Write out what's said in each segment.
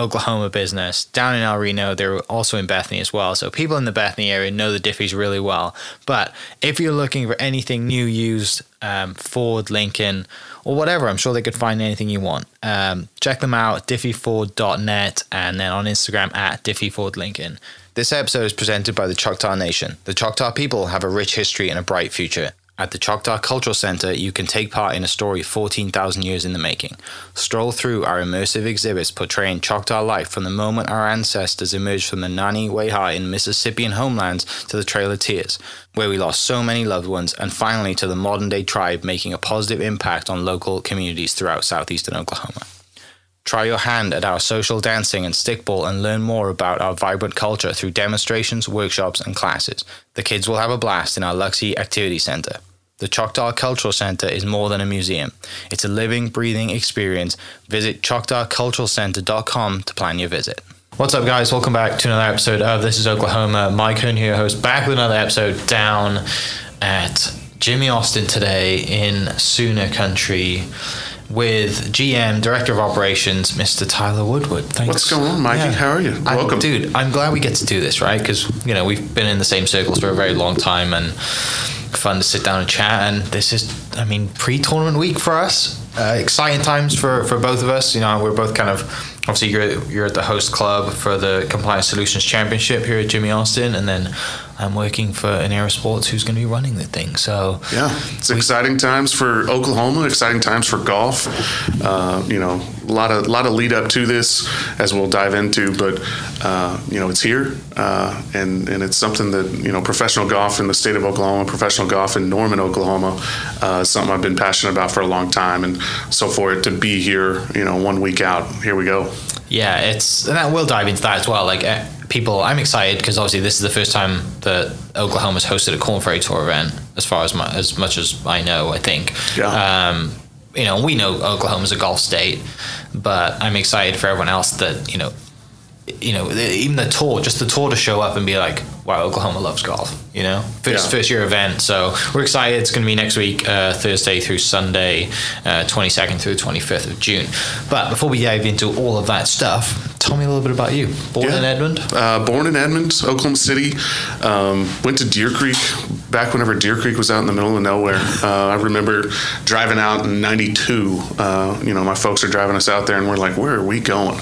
Oklahoma business down in El Reno. They're also in Bethany as well. So people in the Bethany area know the Diffees really well. But if you're looking for anything new, used, um, Ford, Lincoln, or whatever. I'm sure they could find anything you want. Um, check them out, diffeeford.net, and then on Instagram at diffeefordlincoln. This episode is presented by the Choctaw Nation. The Choctaw people have a rich history and a bright future. At the Choctaw Cultural Center, you can take part in a story 14,000 years in the making. Stroll through our immersive exhibits portraying Choctaw life from the moment our ancestors emerged from the Nanih Waiya in Mississippian homelands to the Trail of Tears, where we lost so many loved ones, and finally to the modern day tribe making a positive impact on local communities throughout southeastern Oklahoma. Try your hand at our social dancing and stickball and learn more about our vibrant culture through demonstrations, workshops, and classes. The kids will have a blast in our Luksi Activity Center. The Choctaw Cultural Center is more than a museum. It's a living, breathing experience. Visit choctawculturalcenter.com to plan your visit. What's up, guys? Welcome back to another episode of This is Oklahoma. Mike Hearn here, host, back with another episode down at Jimmie Austin today in Sooner Country with GM, Director of Operations, Mr. Tyler Woodward. Thanks. What's going on, Mikey? Yeah. How are you? Welcome. I, dude, I'm glad we get to do this, right? Because, you know, we've been in the same circles for a very long time and fun to sit down and chat. And this is, I mean, pre-tournament week for us. Uh, exciting times for, for both of us. You know, we're both kind of obviously you're you're at the host club for the Compliance Solutions Championship here at Jimmie Austin, and then I'm working for Enera Sports, who's going to be running the thing. So yeah, it's we, exciting times for Oklahoma. Exciting times for golf. Uh, you know, a lot of lot of lead up to this, as we'll dive into. But uh, you know, it's here, uh, and and it's something that you know, professional golf in the state of Oklahoma, professional golf in Norman, Oklahoma, uh, something I've been passionate about for a long time. And so for it to be here, you know, one week out, here we go. Yeah, it's and that we'll dive into that as well. Like eh, people, I'm excited because obviously this is the first time that Oklahoma's hosted a Korn Ferry Tour event, as far as my, as much as I know. I think. Yeah. Um, you know, we know Oklahoma's a golf state, but I'm excited for everyone else that you know you know, even the tour, just the tour to show up and be like, wow, Oklahoma loves golf, you know, first, yeah. first year event. So we're excited. It's going to be next week, uh, Thursday through Sunday, uh, 22nd through 25th of June. But before we dive into all of that stuff, tell me a little bit about you. Born yeah. in Edmond? Uh, born in Edmond, Oklahoma City. Um, went to Deer Creek back whenever Deer Creek was out in the middle of nowhere. Uh, I remember driving out in 92. Uh, you know, my folks are driving us out there and we're like, where are we going?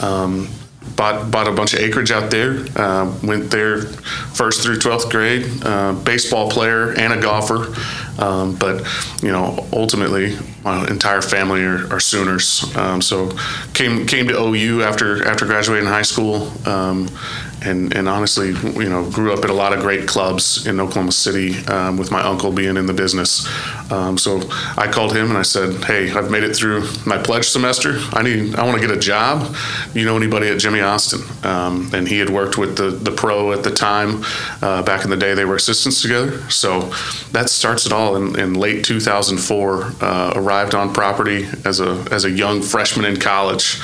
Um, bought bought a bunch of acreage out there. Uh, went there first through twelfth grade. Uh, baseball player and a golfer, um, but you know ultimately my entire family are, are Sooners. Um, so came came to OU after after graduating high school. Um, and, and honestly, you know, grew up at a lot of great clubs in Oklahoma City um, with my uncle being in the business. Um, so I called him and I said, "Hey, I've made it through my pledge semester. I need, I want to get a job. You know anybody at Jimmie Austin?" Um, and he had worked with the the pro at the time. Uh, back in the day, they were assistants together. So that starts it all in, in late 2004. Uh, arrived on property as a as a young freshman in college,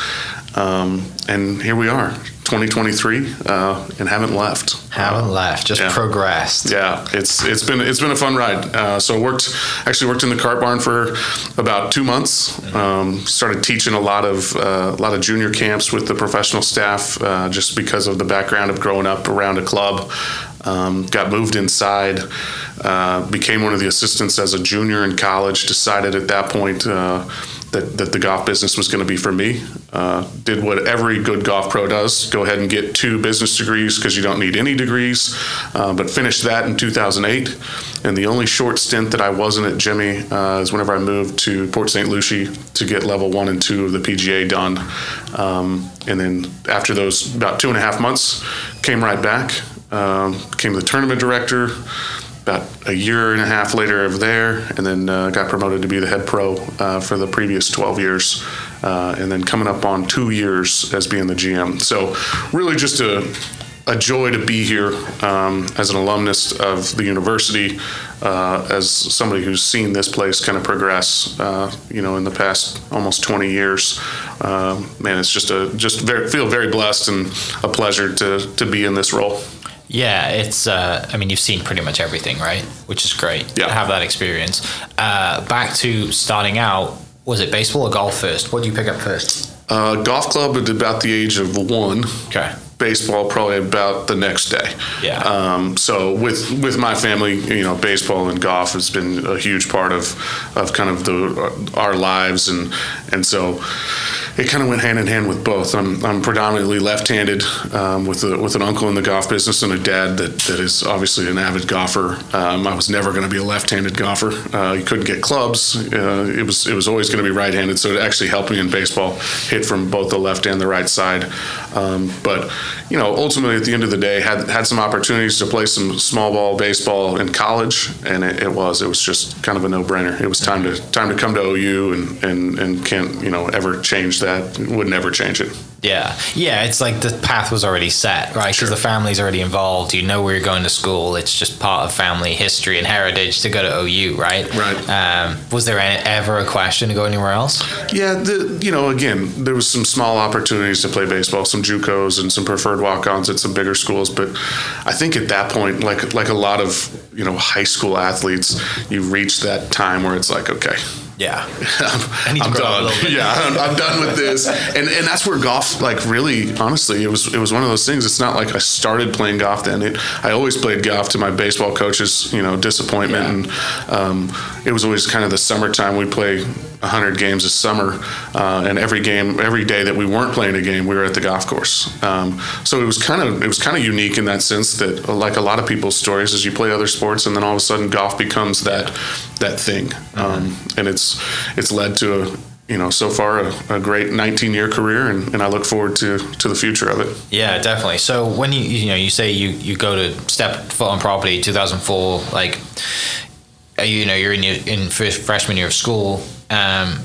um, and here we are 2023 uh, and haven't left. Haven't left, just yeah. progressed. Yeah, it's it's been it's been a fun ride. Uh, so worked actually worked in the cart barn for about two months. Um, started teaching a lot of uh, a lot of junior camps with the professional staff, uh, just because of the background of growing up around a club. Um, got moved inside, uh, became one of the assistants as a junior in college. Decided at that point uh, that, that the golf business was going to be for me. Uh, did what every good golf pro does go ahead and get two business degrees because you don't need any degrees, uh, but finished that in 2008. And the only short stint that I wasn't at Jimmie uh, is whenever I moved to Port St. Lucie to get level one and two of the PGA done. Um, and then after those about two and a half months, came right back, um, became the tournament director about a year and a half later over there, and then uh, got promoted to be the head pro uh, for the previous 12 years, uh, and then coming up on two years as being the GM. So, really, just a a joy to be here um, as an alumnus of the university, uh, as somebody who's seen this place kind of progress, uh, you know, in the past almost 20 years. Uh, man, it's just a just very, feel very blessed and a pleasure to to be in this role. Yeah, it's. Uh, I mean, you've seen pretty much everything, right? Which is great. Yeah. To have that experience. Uh, back to starting out. Was it baseball or golf first? What did you pick up first? Uh, golf club at about the age of one. Okay. Baseball probably about the next day. Yeah. Um, so with with my family, you know, baseball and golf has been a huge part of of kind of the our lives, and and so it kind of went hand in hand with both. I'm, I'm predominantly left-handed um, with a, with an uncle in the golf business and a dad that, that is obviously an avid golfer. Um, I was never going to be a left-handed golfer. Uh, you couldn't get clubs. Uh, it was it was always going to be right-handed. So it actually helped me in baseball, hit from both the left and the right side. Um, but you know, ultimately at the end of the day, had had some opportunities to play some small ball baseball in college, and it, it was it was just kind of a no-brainer. It was time to time to come to OU and and and can't you know ever change that. Would never change it. Yeah, yeah. It's like the path was already set, right? Because Sure. the family's already involved. You know where you're going to school. It's just part of family history and heritage to go to OU, right? Right. Um, was there any, ever a question to go anywhere else? Yeah, the, you know, again, there was some small opportunities to play baseball, some JUCOs and some preferred walk-ons at some bigger schools. But I think at that point, like like a lot of you know high school athletes, you reach that time where it's like, okay, Yeah. I'm, need to I'm grow up a done. Yeah, I'm, I'm done with this. And and that's where golf, like, really, honestly, it was it was one of those things. It's not like I started playing golf then. It, I always played golf to my baseball coach's, you know, disappointment, Yeah. and um, it was always kind of the summertime. We play 100 games a summer, uh, and every game, every day that we weren't playing a game, we were at the golf course. Um, so it was kind of it was kind of unique in that sense that, like a lot of people's stories, is you play other sports, and then all of a sudden golf becomes that that thing, um, and it's it's led to a you know so far a, a great 19 year career, and, and I look forward to to the future of it. Yeah, definitely. So when you you know you say you you go to step foot on property 2004 like uh, you know you're in your in freshman year of school um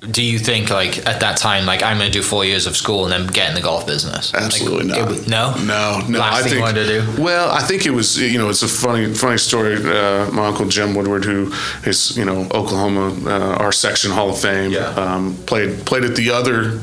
do you think like at that time like I'm going to do 4 years of school and then get in the golf business? Absolutely Like, not. it no? No, no. Last I thing think, you wanted to do? Well, I think it was. You know, it's a funny, funny story. Uh, my uncle Jim Woodward, who is you know Oklahoma, uh, our section Hall of Fame, Yeah. um, played played at the other.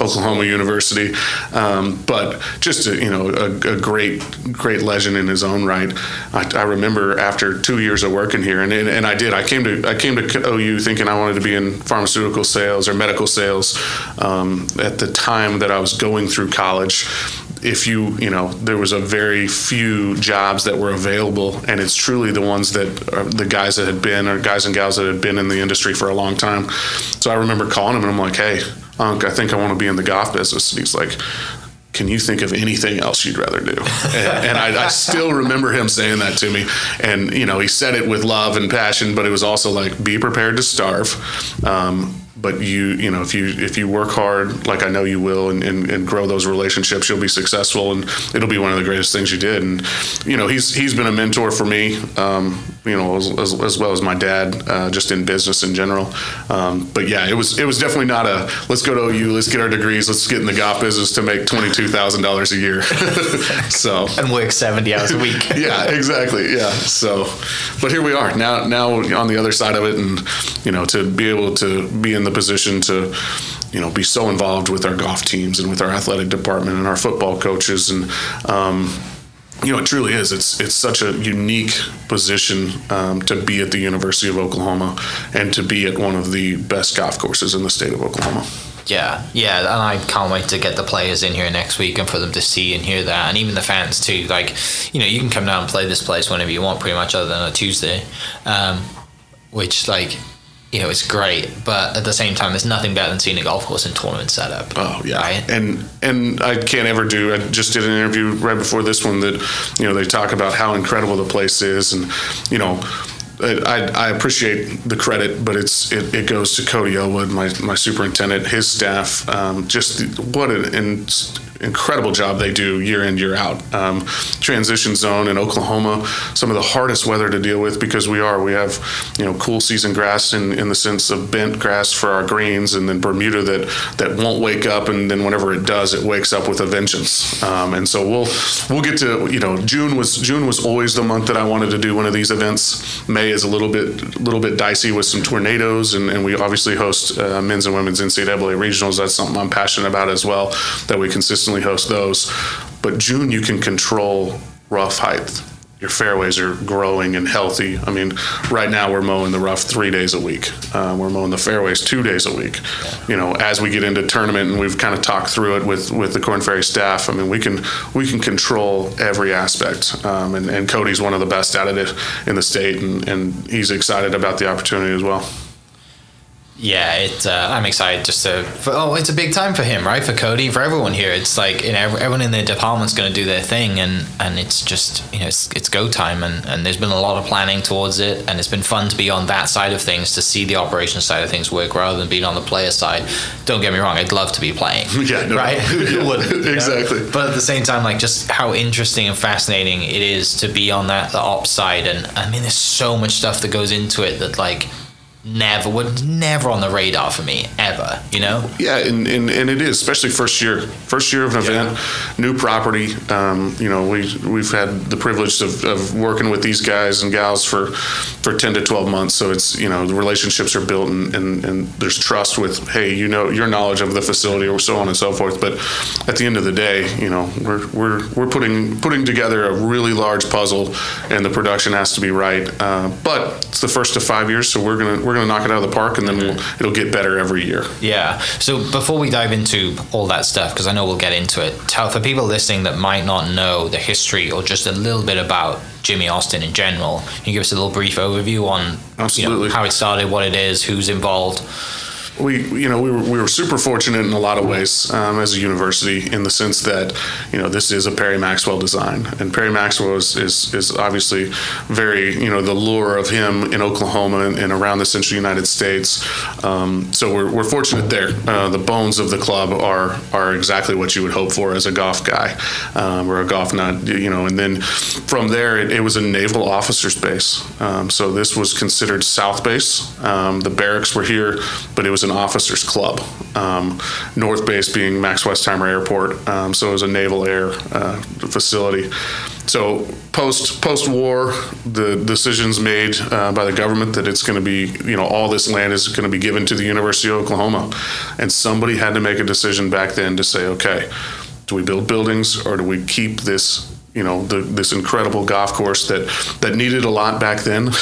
Oklahoma University, um, but just a, you know a, a great great legend in his own right. I, I remember after two years of working here, and, and and I did. I came to I came to OU thinking I wanted to be in pharmaceutical sales or medical sales. Um, at the time that I was going through college, if you you know there was a very few jobs that were available and it's truly the ones that are the guys that had been or guys and gals that had been in the industry for a long time so i remember calling him and i'm like hey unc i think i want to be in the golf business and he's like can you think of anything else you'd rather do? And, and I, I still remember him saying that to me. And, you know, he said it with love and passion, but it was also like, be prepared to starve. Um, but you, you know, if you if you work hard, like I know you will, and, and, and grow those relationships, you'll be successful, and it'll be one of the greatest things you did. And you know, he's he's been a mentor for me, um, you know, as, as, as well as my dad, uh, just in business in general. Um, but yeah, it was it was definitely not a let's go to OU, let's get our degrees, let's get in the golf business to make twenty two thousand dollars a year. so And work 70 hours a week. yeah, exactly. Yeah. So, but here we are now. Now on the other side of it, and you know, to be able to be in the position to, you know be so involved with our golf teams and with our athletic department and our football coaches and um, you know it truly is it's it's such a unique position um, to be at the University of Oklahoma and to be at one of the best golf courses in the state of Oklahoma. Yeah, yeah, and I can't wait to get the players in here next week and for them to see and hear that, and even the fans too. Like, you know, you can come down and play this place whenever you want, pretty much, other than a Tuesday, um, which like you know, it's great, but at the same time, there's nothing better than seeing a golf course in tournament setup. Oh yeah, right? and and I can't ever do. I just did an interview right before this one that you know they talk about how incredible the place is, and you know. I, I appreciate the credit, but it's it, it goes to Cody Elwood, my, my superintendent, his staff. Um, just what an, an incredible job they do year in year out. Um, transition zone in Oklahoma, some of the hardest weather to deal with because we are we have you know cool season grass in, in the sense of bent grass for our greens, and then Bermuda that that won't wake up, and then whenever it does, it wakes up with a vengeance. Um, and so we'll we'll get to you know June was June was always the month that I wanted to do one of these events. May is a little bit little bit dicey with some tornadoes, and, and we obviously host uh, men's and women's NCAA regionals. That's something I'm passionate about as well. That we consistently consistently host those. But June, you can control rough height. Your fairways are growing and healthy. I mean, right now we're mowing the rough three days a week. Uh, we're mowing the fairways two days a week. You know, as we get into tournament and we've kind of talked through it with with the Korn Ferry staff. I mean, we can we can control every aspect. Um, and, and Cody's one of the best at it in the state, and, and he's excited about the opportunity as well yeah, it. Uh, I'm excited just to. For, oh, it's a big time for him, right? For Cody, for everyone here. It's like you know, everyone in the department's going to do their thing, and and it's just you know, it's, it's go time, and and there's been a lot of planning towards it, and it's been fun to be on that side of things to see the operation side of things work rather than being on the player side. Don't get me wrong, I'd love to be playing. yeah, no, right. yeah, would, exactly. Know? But at the same time, like just how interesting and fascinating it is to be on that the ops side, and I mean, there's so much stuff that goes into it that like never would never on the radar for me ever you know yeah and, and, and it is especially first year first year of an event yeah. new property um, you know we we've had the privilege of, of working with these guys and gals for for 10 to 12 months so it's you know the relationships are built and, and, and there's trust with hey you know your knowledge of the facility or so on and so forth but at the end of the day you know we're we're we're putting putting together a really large puzzle and the production has to be right uh, but it's the first of five years so we're gonna we're going to knock it out of the park, and then we'll, mm-hmm. it'll get better every year. Yeah. So before we dive into all that stuff, because I know we'll get into it, tell for people listening that might not know the history or just a little bit about Jimmie Austin in general, can you give us a little brief overview on Absolutely. You know, how it started, what it is, who's involved? We you know we were, we were super fortunate in a lot of ways um, as a university in the sense that you know this is a Perry Maxwell design. And Perry Maxwell is, is, is obviously very you know the lure of him in Oklahoma and, and around the central United States. Um, so we're, we're fortunate there. Uh, the bones of the club are are exactly what you would hope for as a golf guy um, or a golf nut you know and then from there it, it was a naval officers base. Um, so this was considered South Base. Um, the barracks were here but it was an an officers club. Um, North Base being Max Westheimer Airport, um, so it was a naval air uh, facility. So post post war, the decisions made uh, by the government that it's going to be, you know, all this land is going to be given to the University of Oklahoma, and somebody had to make a decision back then to say, okay, do we build buildings or do we keep this you know the, this incredible golf course that that needed a lot back then.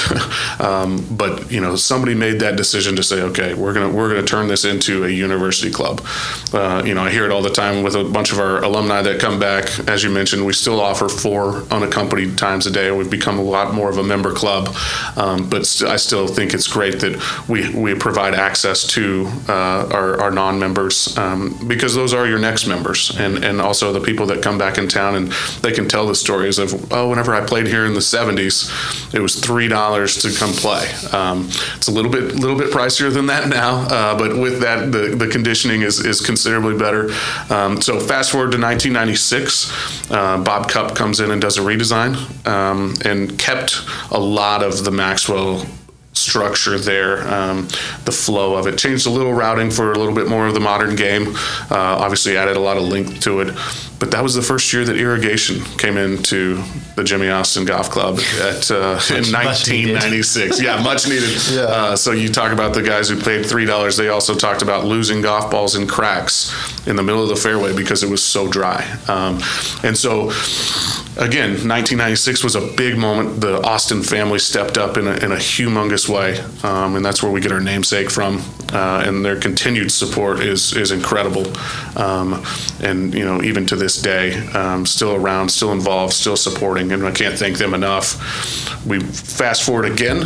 Um, but you know somebody made that decision to say okay we're gonna we're gonna turn this into a university club. Uh, you know I hear it all the time with a bunch of our alumni that come back. As you mentioned we still offer four unaccompanied times a day. We've become a lot more of a member club. Um, but st- I still think it's great that we we provide access to uh, our, our non-members um, because those are your next members. And and also the people that come back in town and they can tell tell the stories of oh, whenever I played here in the '70s, it was three dollars to come play. Um, it's a little bit little bit pricier than that now, uh, but with that, the, the conditioning is is considerably better. Um, so fast forward to 1996, uh, Bob Cupp comes in and does a redesign um, and kept a lot of the Maxwell structure there, um, the flow of it. Changed a little routing for a little bit more of the modern game. Uh, obviously, added a lot of length to it. But that was the first year that irrigation came into the Jimmie Austin Golf Club at uh, in much needed. 1996. yeah, much needed. Yeah. Uh, so you talk about the guys who paid three dollars. They also talked about losing golf balls in cracks in the middle of the fairway because it was so dry. Um, and so, again, 1996 was a big moment. The Austin family stepped up in a, in a humongous way, um, and that's where we get our namesake from. Uh, and their continued support is is incredible. Um, and you know, even to this day, um, still around, still involved, still supporting, and I can't thank them enough. We fast forward again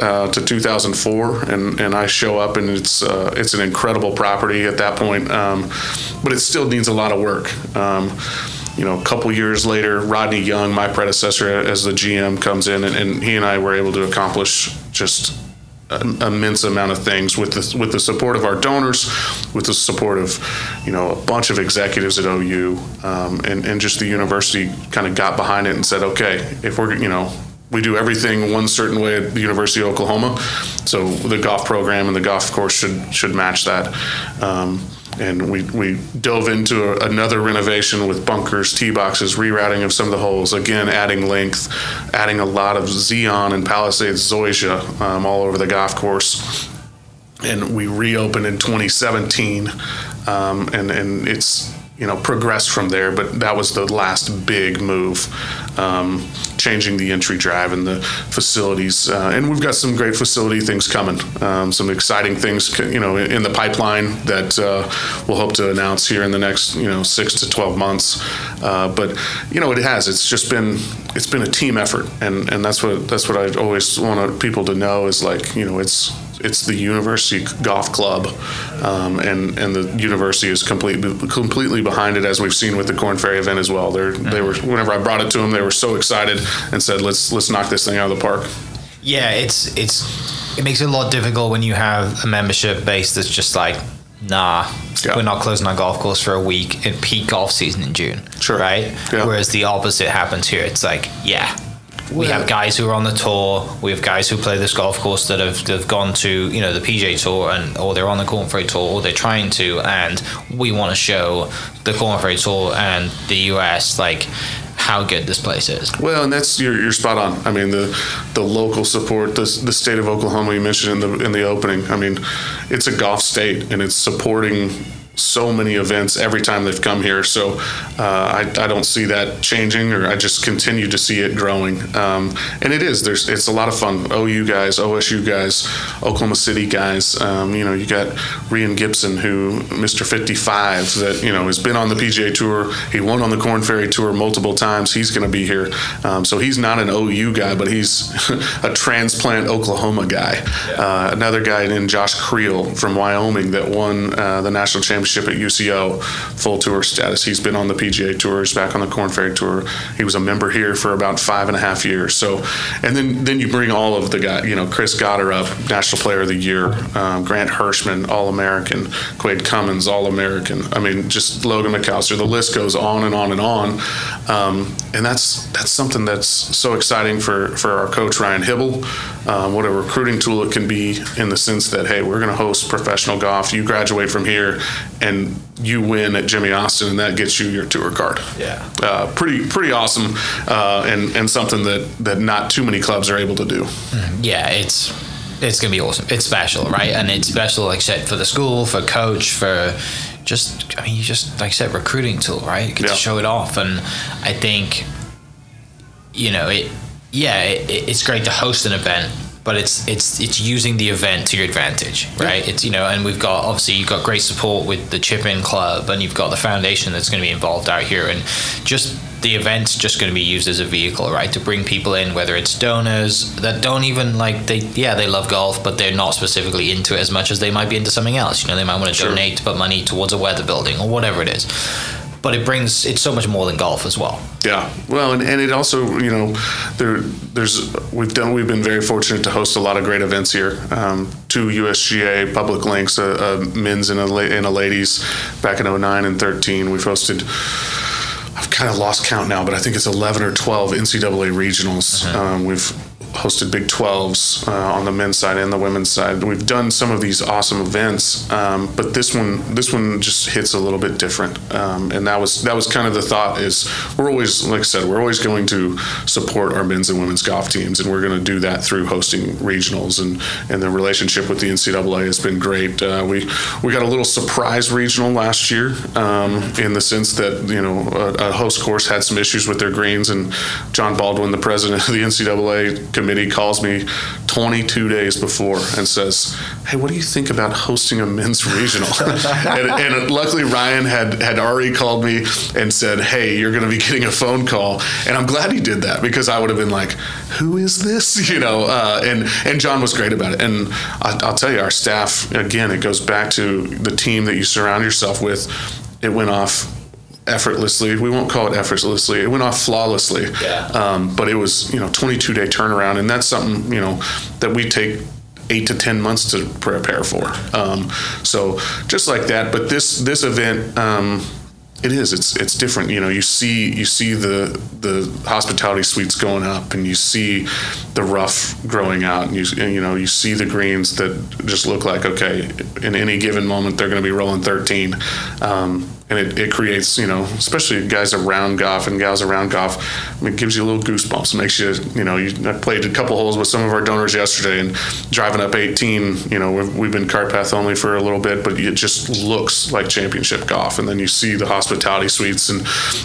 uh, to 2004, and, and I show up, and it's uh, it's an incredible property at that point, um, but it still needs a lot of work. Um, you know, a couple years later, Rodney Young, my predecessor as the GM, comes in, and, and he and I were able to accomplish just an immense amount of things with the with the support of our donors, with the support of you know a bunch of executives at OU, um, and and just the university kind of got behind it and said, okay, if we're you know we do everything one certain way at the University of Oklahoma, so the golf program and the golf course should should match that. Um, and we, we dove into a, another renovation with bunkers, tee boxes, rerouting of some of the holes. Again, adding length, adding a lot of Zeon and Palisades zoysia um, all over the golf course. And we reopened in 2017, um, and and it's you know progressed from there. But that was the last big move, um, changing the entry drive and the facilities. Uh, and we've got some great facility things coming, um, some exciting things you know in, the pipeline that uh, we'll hope to announce here in the next you know six to 12 months. Uh, but you know it has. It's just been it's been a team effort, and and that's what that's what I always want people to know is like you know it's it's the university golf club, um, and and the university is completely completely behind it, as we've seen with the Korn Ferry event as well. They they were whenever I brought it to them, they were so excited and said, "Let's let's knock this thing out of the park." Yeah, it's it's it makes it a lot difficult when you have a membership base that's just like, nah, Yeah. we're not closing our golf course for a week in peak golf season in June. Sure. Right? Yeah. Whereas the opposite happens here. It's like, yeah. We have guys who are on the tour. We have guys who play this golf course that have, have gone to you know the PGA Tour and or they're on the Korn Ferry Tour or they're trying to, and we want to show the Korn Ferry Tour and the US like how good this place is. Well, and that's you're, you're spot on. I mean, the the local support, the the state of Oklahoma you mentioned in the in the opening. I mean, it's a golf state, and it's supporting so many events every time they've come here. So uh, I, I don't see that changing, or I just continue to see it growing. Um, and it is. There's it's a lot of fun. OU guys, OSU guys, Oklahoma City guys. Um, you know, you got Rhein Gibson, who Mr. 55, that you know has been on the PGA Tour. He won on the Korn Ferry Tour multiple times. He's going to be here. Um, so he's not an OU guy, but he's a transplant Oklahoma guy. Uh, another guy named Josh Creel from Wyoming that won uh, the national championship at UCO, full tour status. He's been on the PGA Tours, back on the Korn Ferry Tour. He was a member here for about five and a half years. So, and then then you bring all of the guys. You know, Chris Gotterup, National Player of the Year. Um, Grant Hirschman, All American. Quade Cummins, All American. I mean, just Logan McAllister. The list goes on and on and on. Um, and that's that's something that's so exciting for for our coach Ryan Hybl. Um, what a recruiting tool it can be in the sense that hey, we're going to host professional golf. You graduate from here, and you win at Jimmie Austin, and that gets you your tour card. Yeah. uh, pretty pretty awesome, uh, and and something that that not too many clubs are able to do. yeah, it's it's gonna be awesome. It's special, right? And it's special, like I said, for the school, for coach, for just I mean, you just like I said, recruiting tool, right? You get Yeah. to show it off, and I think you know it. Yeah, it, it's great to host an event, but it's it's it's using the event to your advantage, right? It's you know, and we've got obviously you've got great support with the Chip In Club, and you've got the foundation that's going to be involved out here, and just the event's just going to be used as a vehicle, right, to bring people in, whether it's donors that don't even like they, yeah, they love golf, but they're not specifically into it as much as they might be into something else. You know, they might want to Sure. donate to put money towards a weather building or whatever it is. But it brings it's so much more than golf as well. Yeah, well, and, and it also, you know, there, there's we've done we've been very fortunate to host a lot of great events here. Um, two USGA public links, a, a men's and a, la- and a ladies, back in 09 and 13. We've hosted. I've kind of lost count now, but I think it's 11 or 12 NCAA regionals. Um, we've hosted Big 12s uh, on the men's side and the women's side. We've done some of these awesome events, um, but this one this one just hits a little bit different. Um, and that was that was kind of the thought is we're always like I said we're always going to support our men's and women's golf teams, and we're going to do that through hosting regionals and and the relationship with the NCAA has been great. Uh, we we got a little surprise regional last year um, in the sense that you know a, a host course had some issues with their greens, and John Baldwin, the president of the NCAA committee, calls me 22 days before and says, "Hey, what do you think about hosting a men's regional?" and, and luckily Ryan had had already called me and said, "Hey, you're going to be getting a phone call," and I'm glad he did that because I would have been like, "Who is this?" You know, uh, and and John was great about it, and I, I'll tell you, our staff again, it goes back to the team that you surround yourself with. It went off effortlessly. We won't call it effortlessly. It went off flawlessly. Yeah. Um, but it was you know 22 day turnaround, and that's something you know that we take eight to ten months to prepare for. Um, so just like that. But this this event. Um, it is. It's it's different. You know, you see you see the the hospitality suites going up, and you see the rough growing out, and you and, you know you see the greens that just look like okay. In any given moment, they're going to be rolling 13. Um, and it, it creates, you know, especially guys around golf and gals around golf, it gives you a little goosebumps. It makes you, you know, you, I played a couple holes with some of our donors yesterday and driving up 18, you know, we've, we've been cart path only for a little bit, but it just looks like championship golf. And then you see the hospitality suites and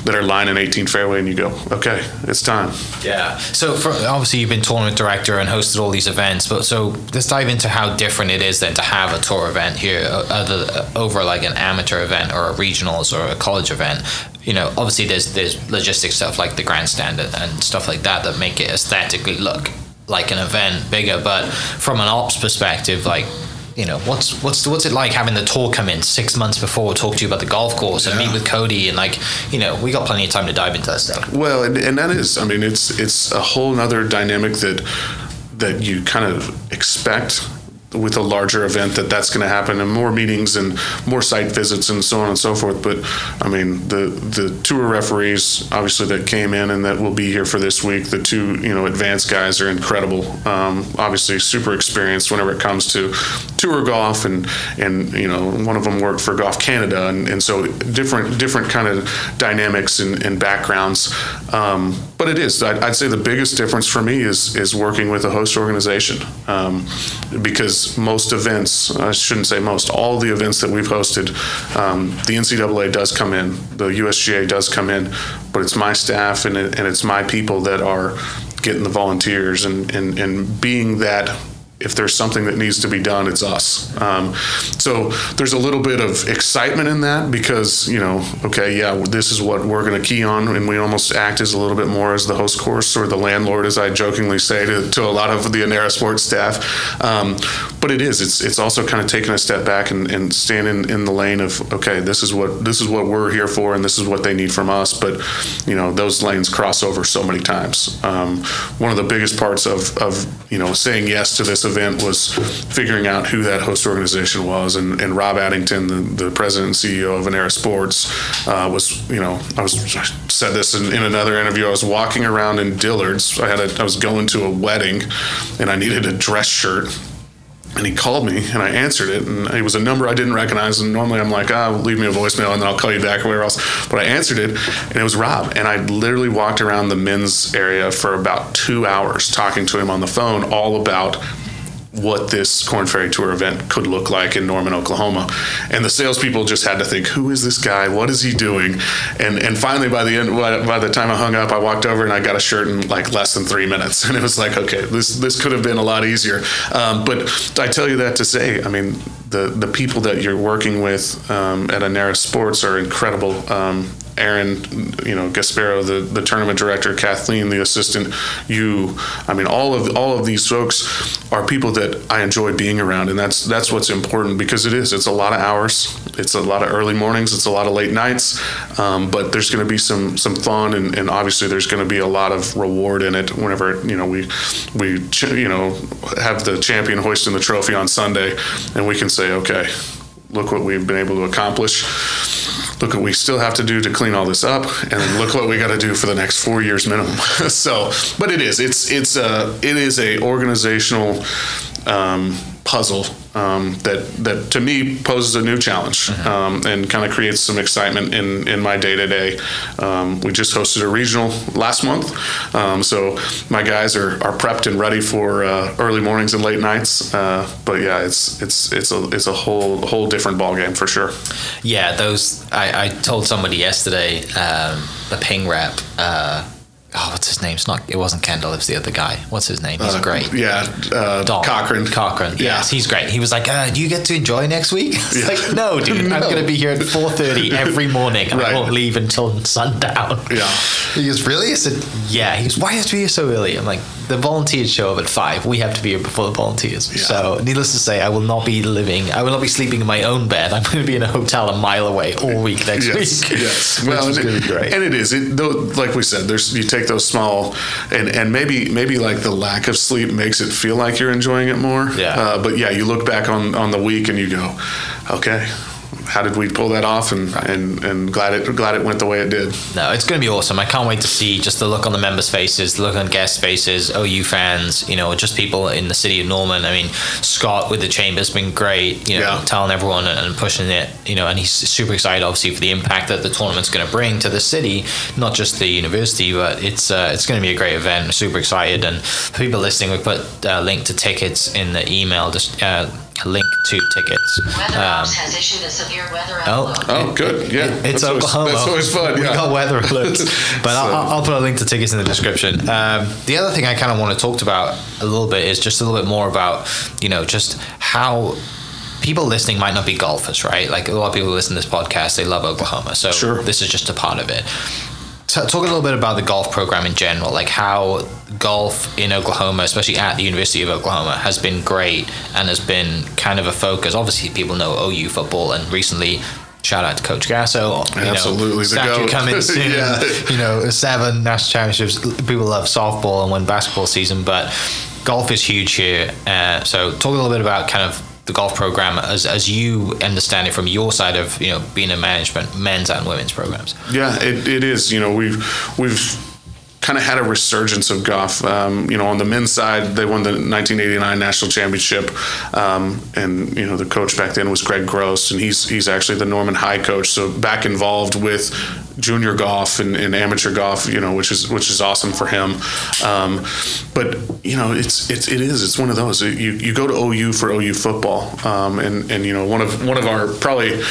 that are lining 18 fairway and you go, okay, it's time. Yeah. So for, obviously you've been tournament director and hosted all these events, but so let's dive into how different it is then to have a tour event here uh, other, uh, over like an amateur event or a regional or a college event, you know, obviously there's there's logistic stuff like the grandstand and stuff like that that make it aesthetically look like an event bigger. But from an ops perspective, like you know what's what's what's it like having the tour come in six months before talk to you about the golf course and meet with Cody and like you know we got plenty of time to dive into that stuff well and, and that is i mean it's it's a whole other dynamic that that you kind of expect with a larger event that that's going to happen and more meetings and more site visits and so on and so forth. But i mean the the tour referees obviously that came in and that will be here for this week the two you know advanced guys are incredible. Um, obviously super experienced whenever it comes to tour golf and and you know one of them worked for golf canada and, and so different different kind of dynamics and, and backgrounds. Um, but it is I'd, say the biggest difference for me is is working with a host organization. Um, because most events, I shouldn't say most, all the events that we've hosted, um, the NCAA does come in, the USGA does come in, but it's my staff and, it, and it's my people that are getting the volunteers and, and, and being that if there's something that needs to be done, it's us. Um, so there's a little bit of excitement in that because you know, okay, yeah, this is what we're going to key on, and we almost act as a little bit more as the host course or the landlord, as I jokingly say to, to a lot of the Anera Sports staff. Um, but it is. It's it's also kind of taking a step back and, and staying in, in the lane of okay, this is what this is what we're here for, and this is what they need from us. But you know, those lanes cross over so many times. Um, one of the biggest parts of of you know saying yes to this event was figuring out who that host organization was. And, and Rob Addington, the, the president and CEO of Anera Sports, uh, was, you know, I was I said this in, in, another interview. I was walking around in Dillard's. I had a, I was going to a wedding and I needed a dress shirt and he called me and I answered it and it was a number I didn't recognize and normally I'm like ah leave me a voicemail and then I'll call you back or whatever else but I answered it and it was Rob and I literally walked around the men's area for about two hours talking to him on the phone all about what this Korn Ferry Tour event could look like in Norman, Oklahoma. And the salespeople just had to think, who is this guy? What is he doing? And and finally, by the end, by the time I hung up, I walked over and I got a shirt in like less than three minutes. And it was like, okay, this this could have been a lot easier. Um, but I tell you that to say, I mean, the the people that you're working with um, at Anera Sports are incredible. Um, Aaron, you know, Gasparo, the, the tournament director, Kathleen, the assistant, you, I mean, all of all of these folks are people that I enjoy being around, and that's that's what's important because it is. It's a lot of hours. It's a lot of early mornings. It's a lot of late nights. Um, but there's going to be some some fun, and, and obviously there's going to be a lot of reward in it. Whenever you know we we you know have the champion hoisting the trophy on Sunday, and we can say, okay, look what we've been able to accomplish look what we still have to do to clean all this up, and look what we got to do for the next four years minimum. so, but it is it's it's a it is a organizational um, puzzle um, that that to me poses a new challenge um, and kind of creates some excitement in in my day to day. We just hosted a regional last month, um, so my guys are, are prepped and ready for uh, early mornings and late nights. Uh, but yeah, it's it's it's a it's a whole whole different ball game for sure. Yeah, those. I, I told somebody yesterday, um, the ping rep. Uh, oh, what's his name? It's not. It wasn't Kendall. It was the other guy. What's his name? He's Uh, great. Yeah, uh, Dom. Cochran. Cochran. Yeah. Yes, he's great. He was like, uh, "Do you get to enjoy next week?" It's Yeah. like, "No, dude. I'm going to be here at 4:30 every morning, and I won't leave until sundown." Yeah. He goes, "Really?" I said, "Yeah." He goes, "Why have to be here so early?" I'm like, "The volunteers show up at five. We have to be here before the volunteers." Yeah. So, needless to say, I will not be living. I will not be sleeping in my own bed. I'm going to be in a hotel a mile away all week next Yes, week. yes. which is and, going to it, be great. and it is. It, though, like we said, there's you take those small, and and maybe maybe like the lack of sleep makes it feel like you're enjoying it more. Yeah. Uh, but yeah, you look back on on the week and you go, okay, how did we pull that off? And and and glad it glad it went the way it did. No, it's going to be awesome. I can't wait to see just the look on the members' faces, the look on guest faces, OU fans, you know, just people in the city of Norman. I mean, Scott with the Chamber's been great, you know, Yeah. telling everyone and pushing it, you know, and he's super excited, obviously, for the impact that the tournament's going to bring to the city, not just the university, but it's uh, it's going to be a great event. I'm super excited. And for people listening, we put a link to tickets in the email, just uh, link to tickets. Weather Um, has issued a severe weather oh, alert. Oh, good. Yeah, it's that's always- Oklahoma. that's always fun. We yeah. got weather alerts, but So- I'll, I'll put a link to tickets in the description. Um, the other thing I kind of want to talk about a little bit is just a little bit more about you know just how people listening might not be golfers, right? Like a lot of people listen to this podcast, they love Oklahoma, so Sure. this is just a part of it. Talk a little bit about the golf program in general, like how golf in Oklahoma, especially at the University of Oklahoma, has been great and has been kind of a focus. Obviously, people know OU football, and recently, shout out to Coach Gasso. Absolutely, know, the statue coming soon. Yeah. You know, seven national championships. People love softball and when basketball season, but golf is huge here. Uh, so talk a little bit about kind of the golf program as, as you understand it from your side of you know being in management, men's and women's programs. Yeah, it, it is. You know, we've we've kind of had a resurgence of golf. Um, you know, on the men's side, they won the 1989 national championship, um, and you know the coach back then was Gregg Grost, and he's he's actually the Norman High coach, so back involved with junior golf and, and amateur golf. You know, which is which is awesome for him. Um, but you know, it's it's it is it's one of those. You you go to OU for OU football, um, and and you know one of one of our probably.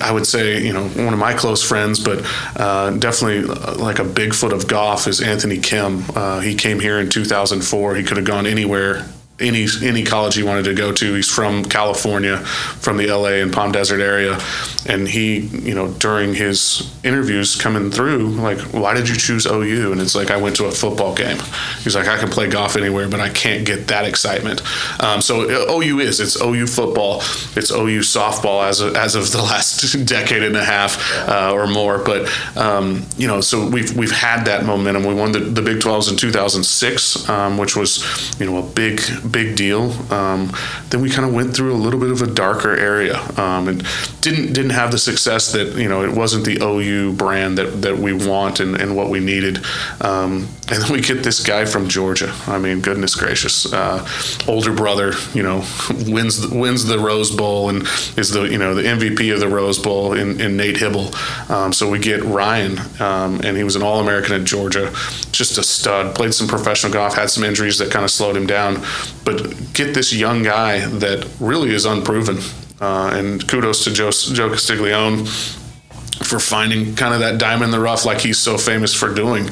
I would say, you know, one of my close friends, but uh, definitely uh, like a Bigfoot of golf is Anthony Kim. Uh, he came here in 2004. He could have gone anywhere, any any college he wanted to go to. He's from California, from the LA and Palm Desert area, and he, you know, during his interviews coming through, like, why did you choose OU? And it's like I went to a football game. He's like, I can play golf anywhere, but I can't get that excitement. Um, so uh, OU is it's OU football, it's OU softball as of, as of the last decade and a half uh, or more. But um, you know, so we've we've had that momentum. We won the, the Big 12s in 2006, um, which was you know a big big deal. Um, then we kind of went through a little bit of a darker area um, and didn't didn't have the success that you know it wasn't the OU brand that, that we want and, and what we needed. Um, and then we get this guy from Georgia. I mean, goodness gracious, uh, older brother, you know, wins the, wins the Rose Bowl and is the you know the MVP of the Rose Bowl in, in Nate Hybl. Um, so we get Ryan, um, and he was an All American at Georgia, just a stud. Played some professional golf, had some injuries that kind of slowed him down, but get this young guy that really is unproven. Uh, and kudos to Joe, Joe Castiglione for finding kind of that diamond in the rough, like he's so famous for doing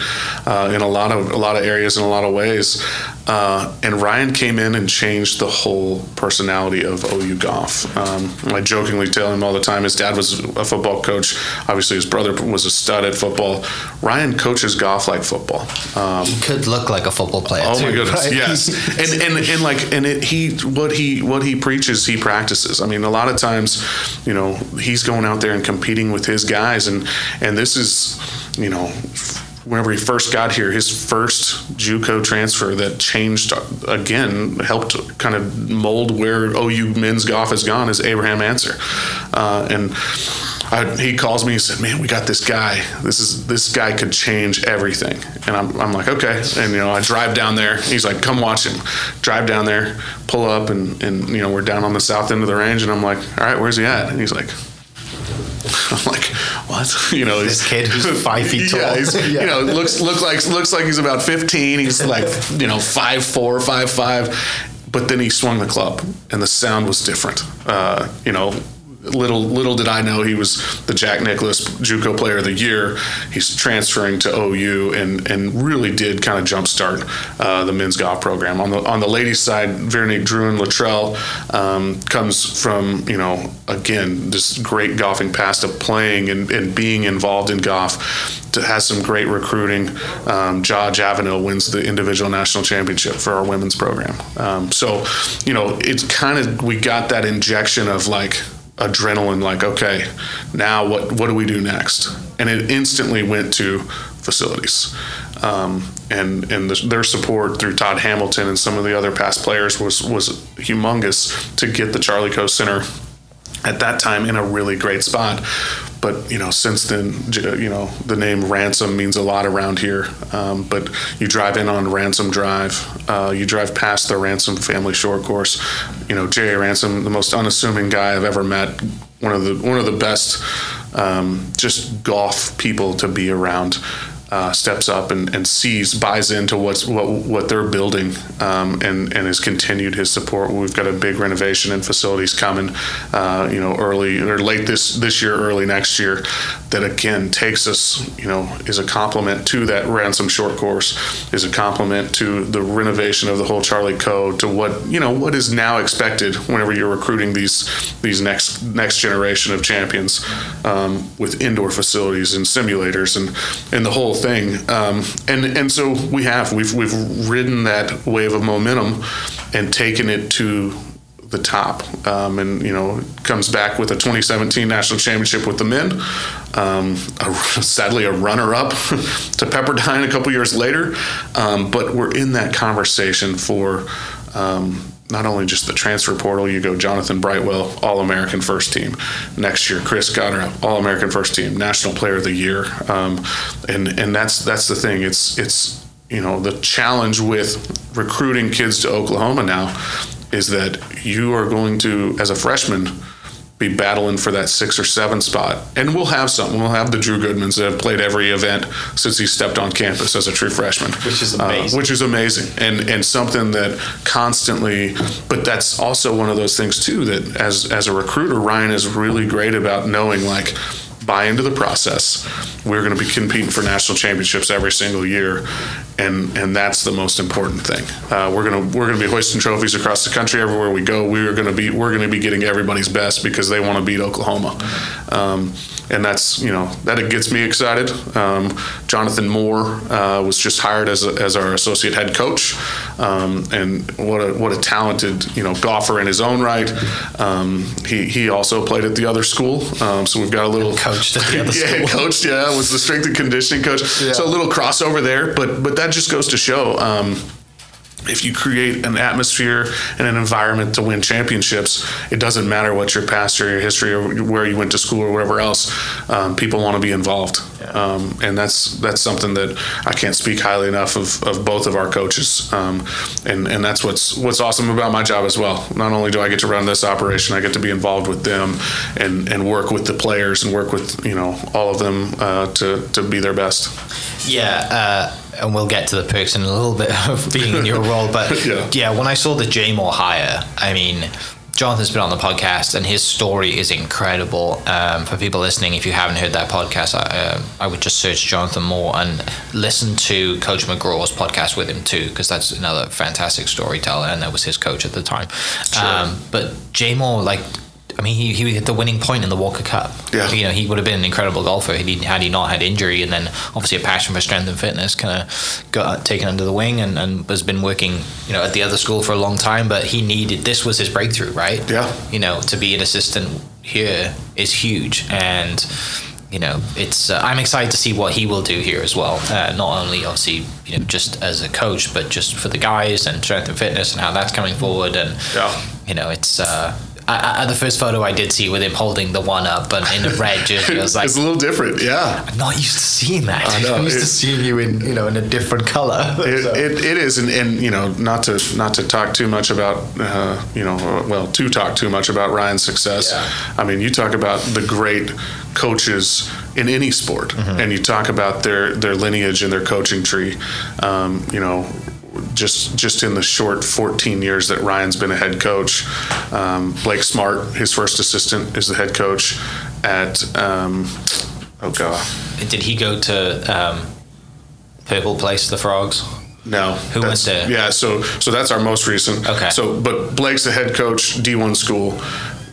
uh, in a lot of a lot of areas in a lot of ways. Uh, and Ryan came in and changed the whole personality of OU golf. Um, I jokingly tell him all the time. His dad was a football coach. Obviously, his brother was a stud at football. Ryan coaches golf like football. Um, He could look like a football player. Oh my goodness, right? yes, and and and like and it, he what he what he preaches he practices. I mean, a lot of times, you know, he's going out there and competing with his guys, and and this is, you know. Whenever he first got here, his first JUCO transfer that changed again helped kind of mold where OU men's golf has gone is Abraham Ancer, uh, and I, he calls me. He said, "Man, we got this guy. This is this guy could change everything." And I'm, I'm like, "Okay." And you know, I drive down there. He's like, "Come watch him." Drive down there, pull up, and and you know, we're down on the south end of the range. And I'm like, "All right, where's he at?" And he's like. I'm like, what? You know, This kid who's five feet Yeah, tall. he's, you know, looks look like looks like he's about 15. He's like, you know, five four, five five. But then he swung the club, and the sound was different. Uh, you know, little little did I know he was the Jack Nicklaus JUCO Player of the Year. He's transferring to OU, and and really did kind of jumpstart uh, the men's golf program. On the on the ladies' side, Veronique Drouin Luttrell um, comes from you know again this great golfing past of playing and, and being involved in golf. To, has some great recruiting. Um, Avenel wins the individual national championship for our women's program. Um, so, you know, it's kind of we got that injection of like adrenaline. Like, okay, now what? What do we do next? And it instantly went to facilities. Um, and and the, their support through Todd Hamilton and some of the other past players was was humongous to get the Charlie Coe Center at that time in a really great spot. But you know, since then, you know, the name Ransom means a lot around here. Um, but you drive in on Ransom Drive, uh, you drive past the Ransom Family Short Course. You know, J.A. Ransom, the most unassuming guy I've ever met. One of the one of the best, um, just golf people to be around uh, steps up and, and sees, buys into what's what what they're building, um, and and has continued his support. We've got a big renovation and facilities coming, uh, you know, early or late this this year, early next year, that again takes us, you know, is a complement to that ransom short course, is a complement to the renovation of the whole Charlie Coe, to what you know what is now expected whenever you're recruiting these these next next generation of champions um, with indoor facilities and simulators and and the whole thing. Um, and and so we have we've we've ridden that wave of momentum and taken it to the top. Um, and you know comes back with a 2017 national championship with the men. Um, a, sadly, a runner-up to Pepperdine a couple years later. Um, but we're in that conversation for. Um, not only just the transfer portal, you go Jonathan Brightwell, All American First Team. Next year, Chris Gotterup, All American First Team, National Player of the Year, um, and and that's that's the thing. It's it's you know the challenge with recruiting kids to Oklahoma now is that you are going to, as a freshman, be battling for that six or seven spot. And we'll have some. We'll have the Drew Goodmans that have played every event since he stepped on campus as a true freshman. Which is Uh, amazing. which is amazing. And and something that constantly but that's also one of those things too that as as a recruiter, Ryan is really great about knowing like buy into the process. We're going to be competing for national championships every single year, and and that's the most important thing. Uh, we're gonna we're gonna be hoisting trophies across the country everywhere we go. We are going to be we're going to be getting everybody's best because they want to beat Oklahoma, um, and that's you know that it gets me excited. Um, Jonathan Moore uh, was just hired as a, as our associate head coach, um, and what a what a talented you know golfer in his own right. Um, he he also played at the other school, um, so we've got a little coached at the other yeah, school. coached. Yeah, was the strength and conditioning coach. So a little crossover there, but but that just goes to show. If you create an atmosphere and an environment to win championships, it doesn't matter what your past or your history or where you went to school or whatever else. Um, people want to be involved, um, and that's that's something that I can't speak highly enough of, of both of our coaches. Um, and and that's what's what's awesome about my job as well. Not only do I get to run this operation, I get to be involved with them and and work with the players and work with you know all of them uh, to to be their best. Yeah, uh, and we'll get to the perks in a little bit of being in your role. But Yeah. yeah. when I saw the J Moore hire, I mean, Jonathan's been on the podcast, and his story is incredible. Um, for people listening, if you haven't heard that podcast, I, uh, I would just search Jonathan Moore and listen to Coach McGraw's podcast with him too, because that's another fantastic storyteller, and that was his coach at the time. Um, but J Moore, like. I mean, he, he hit the winning point in the Walker Cup. Yeah. You know, he would have been an incredible golfer had he, had he not had injury, and then obviously a passion for strength and fitness kind of got taken under the wing, and, and has been working, you know, at the other school for a long time. But he needed this was his breakthrough, right? Yeah. You know, to be an assistant here is huge, and you know, it's uh, I'm excited to see what he will do here as well. Uh, not only obviously, you know, just as a coach, but just for the guys and strength and fitness and how that's coming forward, and Yeah. you know, it's. Uh, I, I, the first photo I did see with him holding the one up and in a red jersey, I was like, it's a little different. Yeah. I'm not used to seeing that. I know, I'm used to seeing you in you know in a different color. It, So- it, it is, and, and you know, not to not to talk too much about, uh, you know, well, to talk too much about Ryan's success. Yeah. I mean, you talk about the great coaches in any sport, Mm-hmm. and you talk about their their lineage and their coaching tree. Um, you know, just just in the short 14 years that Ryan's been a head coach, um, Blake Smart, his first assistant, is the head coach at. Um, oh God. Did he go to um, Purple Place, the Frogs? No. Who went there? Yeah, so so that's our most recent. Okay. So, but Blake's the head coach, D1 school.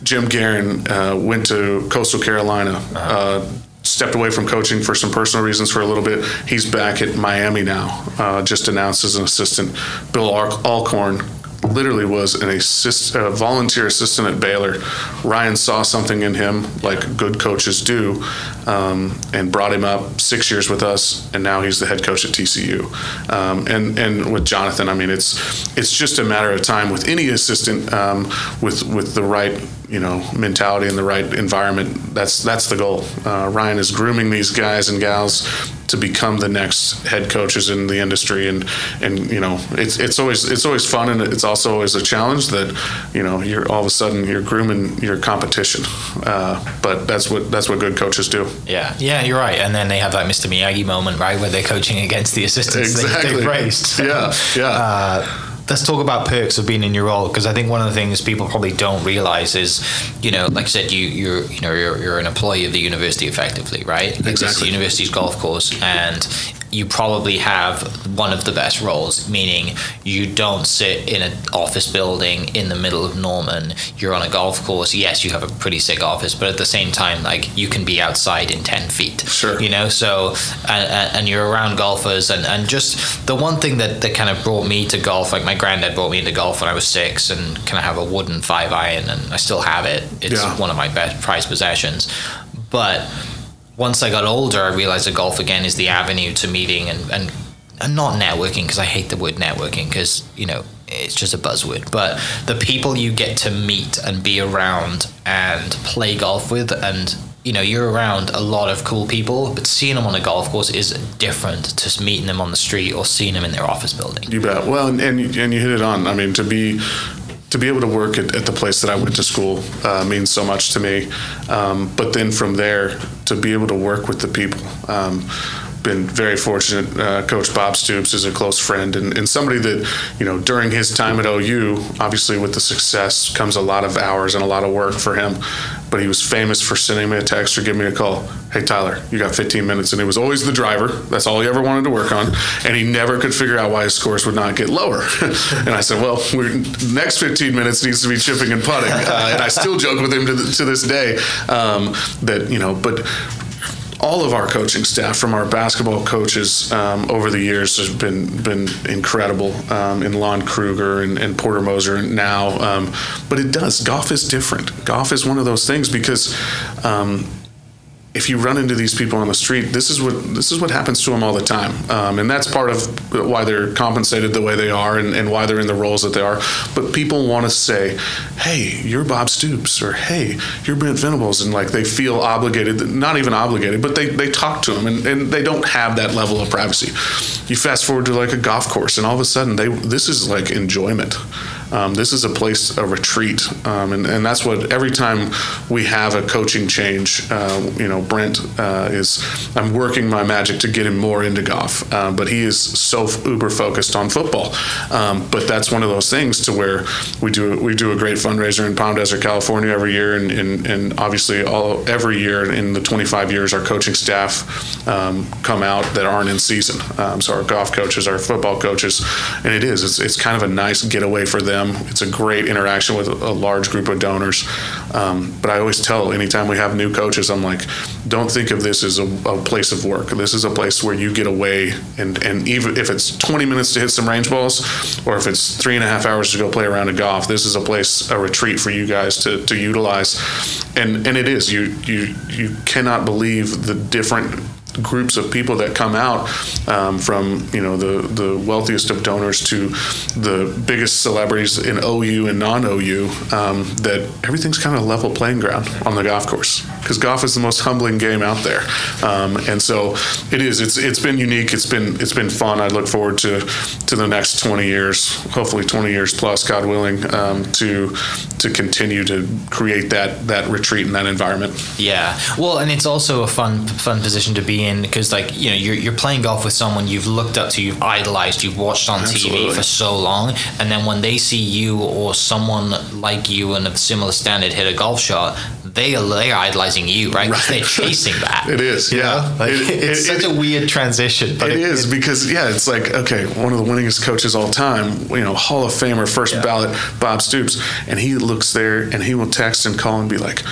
Jim Guerin uh, went to Coastal Carolina. Uh-huh. uh stepped away from coaching for some personal reasons for a little bit. He's back at Miami now. Uh, just announced as an assistant. Bill Al- Alcorn literally was an assist, a volunteer assistant at Baylor. Ryan saw something in him, like good coaches do, um, and brought him up six years with us, and now he's the head coach at TCU. Um, and and with Jonathan, I mean, it's it's just a matter of time with any assistant um, with with the right you know mentality and the right environment. That's that's the goal. Uh, Ryan is grooming these guys and gals to become the next head coaches in the industry and and you know it's it's always it's always fun and it's also always a challenge that you know you're all of a sudden you're grooming your competition uh, but that's what that's what good coaches do Yeah, yeah, you're right. And then they have that Mr. Miyagi moment, right, where they're coaching against the assistants they- Exactly. they've raised. Yeah, yeah. Uh, let's talk about perks of being in your role because I think one of the things people probably don't realize is, you know, like I said, you you're you know you're, you're an employee of the university effectively, right? Like, This is Exactly. the university's golf course, and you probably have one of the best roles, meaning you don't sit in an office building in the middle of Norman. You're on a golf course. Yes, you have a pretty sick office, but at the same time, like you can be outside in ten feet. Sure. You know, so and, and and you're around golfers, and and just the one thing that that kind of brought me to golf, like my granddad brought me into golf when I was six, and kind of have a wooden five iron, and I still have it. It's Yeah. one of my best prized possessions, but once I got older, I realized that golf again is the avenue to meeting and, and, and not networking because I hate the word networking because, you know, it's just a buzzword. But the people you get to meet and be around and play golf with, and, you know, you're around a lot of cool people, but seeing them on a golf course is different to meeting them on the street or seeing them in their office building. You bet. Well, and and and you hit it on. I mean, to be to be able to work at, at the place that I went to school uh, means so much to me. Um, but then from there, to be able to work with the people. Um, been very fortunate. Uh, Coach Bob Stoops is a close friend and, and somebody that, you know, during his time at OU, obviously with the success comes a lot of hours and a lot of work for him. But he was famous for sending me a text or giving me a call. Hey, Tyler, you got 15 minutes. And it was always the driver. That's all he ever wanted to work on. And he never could figure out why his scores would not get lower. and I said, well, next 15 minutes needs to be chipping and putting. Uh, and I still joke with him to, the, to this day um, that, you know, but all of our coaching staff, from our basketball coaches um, over the years, has been been incredible. Um, in Lon Kruger and, and Porter Moser now, um, but it does. Golf is different. Golf is one of those things because. If you run into these people on the street, this is what this is what happens to them all the time, um, and that's part of why they're compensated the way they are and, and why they're in the roles that they are. But people want to say, "Hey, you're Bob Stoops," or "Hey, you're Brent Venables," and like they feel obligated, not even obligated, but they they talk to them, and, and they don't have that level of privacy. You fast forward to like a golf course, and all of a sudden, they this is like enjoyment. Um, this is a place, a retreat, um, and, and that's what every time we have a coaching change, uh, you know, Brent uh, is. I'm working my magic to get him more into golf, uh, but he is so uber focused on football. Um, but that's one of those things to where we do we do a great fundraiser in Palm Desert, California every year, and, and, and obviously all every year in the 25 years, our coaching staff um, come out that aren't in season. Um, so our golf coaches, our football coaches, and it is it's, it's kind of a nice getaway for them. It's a great interaction with a, a large group of donors. Um, but I always tell anytime we have new coaches, I'm like, don't think of this as a, a place of work. This is a place where you get away, and and even if it's 20 minutes to hit some range balls, or if it's three and a half hours to go play around a golf, this is a place, a retreat for you guys to, to utilize. And and it is you you you cannot believe the different groups of people that come out um, from you know the the wealthiest of donors to the biggest celebrities in OU and non-OU um, that everything's kind of level playing ground on the golf course because golf is the most humbling game out there, um, and so it is. It's it's been unique. It's been it's been fun. I look forward to to the next 20 years, hopefully 20 years plus, God willing, um, to to continue to create that that retreat in that environment. Yeah. Well, and it's also a fun fun position to be in because like you know you're you're playing golf with someone you've looked up to, you've idolized, you've watched on Absolutely. TV for so long, and then when they see you or someone like you in a similar standard hit a golf shot, they are they're idolizing you, right They're chasing that. It is, yeah. Like, It- it's it- such a weird transition, but it is because yeah, it's like okay, one of the winningest coaches all time, you know, Hall of Famer, first Yeah. ballot, Bob Stoops, and he looks there and he will text and call and be like.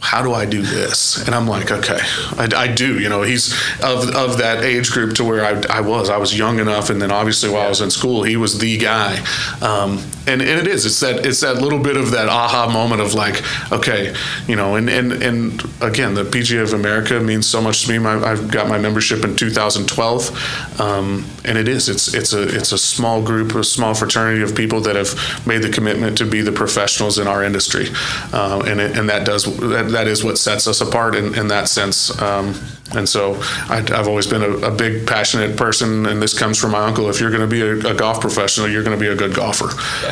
How do I do this? And I'm like, okay, I, I do. You know, he's of of that age group to where I, I was. I was young enough, and then obviously while I was in school, he was the guy. Um, and and it is. It's that it's that little bit of that aha moment of like, okay, you know, and and and again, the PGA of America means so much to me. My, I've got my membership in 2012, um, and it is. It's it's a it's a small group, a small fraternity of people that have made the commitment to be the professionals in our industry, uh, and it, and that does that, that is what sets us apart in, in that sense. Um, and so I, I've always been a, a big passionate person, and this comes from my uncle. If you're going to be a, a golf professional, you're going to be a good golfer.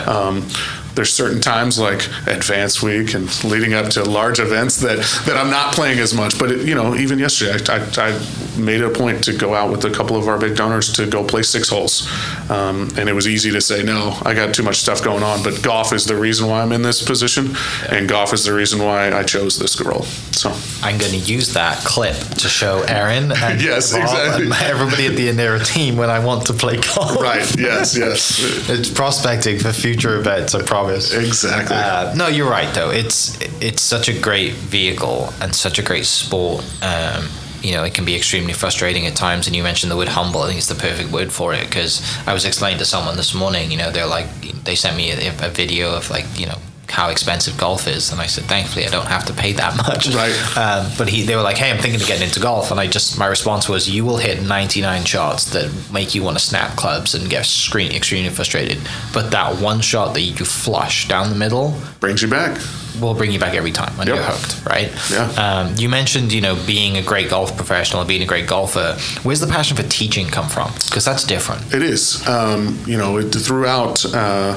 Um, there's certain times like advance week and leading up to large events that, that I'm not playing as much. But it, you know, even yesterday, I, I, I made it a point to go out with a couple of our big donors to go play six holes, um, and it was easy to say no. I got too much stuff going on. But golf is the reason why I'm in this position, and golf is the reason why I chose this role. So I'm going to use that clip to show Aaron and Yes, Bob exactly. and everybody at the Enera team when I want to play golf. right, yes, yes, It's prospecting for future events, I promise. exactly. Uh, no, you're right though. It's it's such a great vehicle and such a great sport. Um, you know, it can be extremely frustrating at times. And you mentioned the word humble. I think it's the perfect word for it because I was explaining to someone this morning. You know, they're like, they sent me a, a video of like, you know, how expensive golf is, and I said, thankfully, I don't have to pay that much. Right. Um, but he, they were like, hey, I'm thinking of getting into golf, and I just, my response was, you will hit 99 shots that make you want to snap clubs and get screen, extremely frustrated. But that one shot that you flush down the middle Brings you back. Will bring you back every time and Yep. you're hooked, right? Yeah. Um, you mentioned, you know, being a great golf professional, and being a great golfer. Where's the passion for teaching come from? Because that's different. It is, um, you know, it, throughout uh,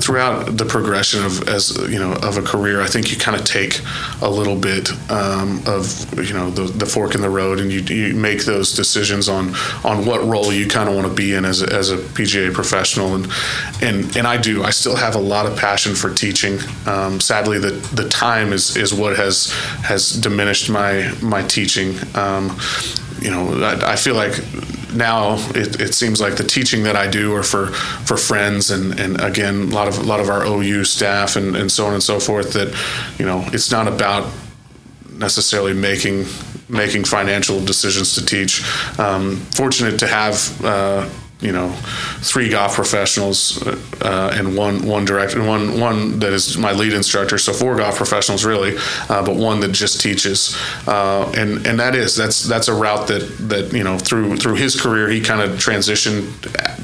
throughout the progression of as you know of a career. I think you kind of take a little bit um, of you know the, the fork in the road, and you, you make those decisions on on what role you kind of want to be in as a, as a PGA professional, and and and I do. I still have a lot of passion for teaching. Um, sadly, the the time is is what has has diminished my my teaching. Um, you know, I, I feel like now it, it seems like the teaching that I do are for for friends and, and again a lot of a lot of our OU staff and, and so on and so forth that you know it's not about necessarily making making financial decisions to teach. Um, fortunate to have uh, you know three golf professionals uh, and one one director and one one that is my lead instructor. So four golf professionals really, uh, but one that just teaches. Uh, and and that is that's that's a route that that you know through through his career he kind of transitioned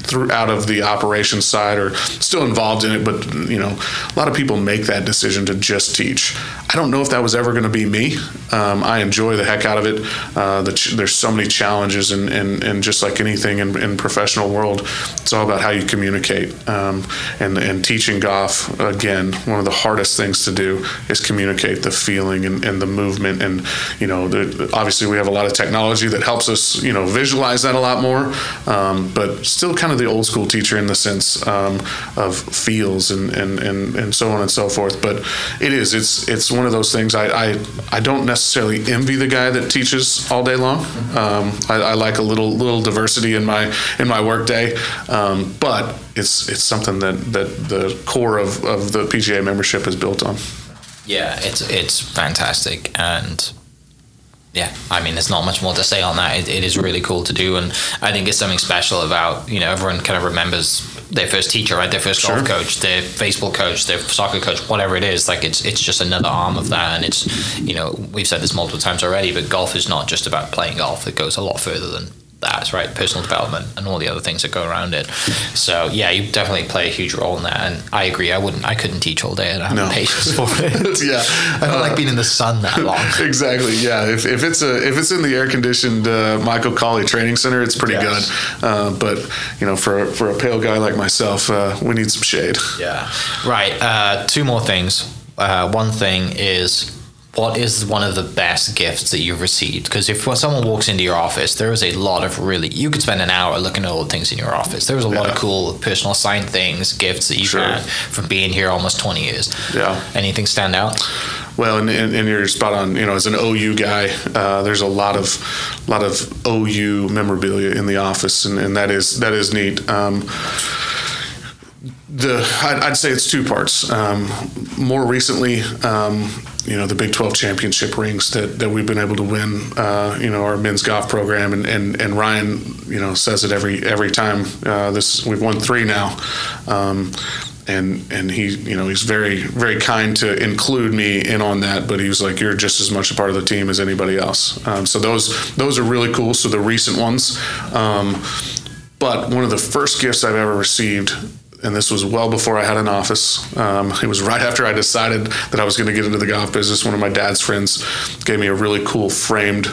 through out of the operations side or still involved in it, but you know a lot of people make that decision to just teach. I don't know if that was ever going to be me. Um, I enjoy the heck out of it. Uh, the ch- there's so many challenges, and, and, and just like anything in, in professional world, it's all about how you communicate. Um, and and teaching golf again, one of the hardest things to do is communicate the feeling and, and the movement. And you know, the, obviously we have a lot of technology that helps us you know visualize that a lot more, um, but still kind of the old school teacher in the sense um, of feels and, and, and, and so on and so forth. But it is it's it's one of those things I, I, I don't necessarily envy the guy that teaches all day long. Um, I, I like a little little diversity in my in my workday, um, but it's it's something that, that the core of, of the PGA membership is built on. Yeah, it's it's fantastic, and yeah, I mean, there's not much more to say on that. It, it is really cool to do, and I think it's something special about you know everyone kind of remembers their first teacher, right? Their first golf coach, their baseball coach, their soccer coach, whatever it is. Like it's it's just another arm of that, and it's you know we've said this multiple times already, but golf is not just about playing golf. It goes a lot further than that, right? Personal development and all the other things that go around it. So yeah, you definitely play a huge role in that, and I agree. I wouldn't, I couldn't teach all day. and I have No. patience for it. yeah, I don't like being in the sun that long. exactly. Yeah, if, if it's a if it's in the air conditioned uh, Michael Colley Training Center, it's pretty Yes. good. Uh, but you know, for for a pale guy like myself, uh, we need some shade. Yeah. Right. Uh, two more things. Uh, one thing is what is one of the best gifts that you've received? Because if someone walks into your office, there is a lot of really, you could spend an hour looking at all the things in your office. There's a lot of cool personal signed things, gifts that you've Sure. had from being here almost 20 years. Yeah. Anything stand out? Well, and, and, and you're spot on. You know, as an OU guy, uh, there's a lot of lot of OU memorabilia in the office, and, and that is that is neat. Um, the I'd, I'd say it's two parts. Um, more recently, um, you know, the Big 12 championship rings that, that we've been able to win. Uh, you know, our men's golf program, and, and, and Ryan, you know, says it every every time. Uh, this we've won three now. Um, and and he you know he's very very kind to include me in on that but he was like you're just as much a part of the team as anybody else um, so those those are really cool so the recent ones um, but one of the first gifts I've ever received and this was well before I had an office. Um, it was right after I decided that I was going to get into the golf business. One of my dad's friends gave me a really cool framed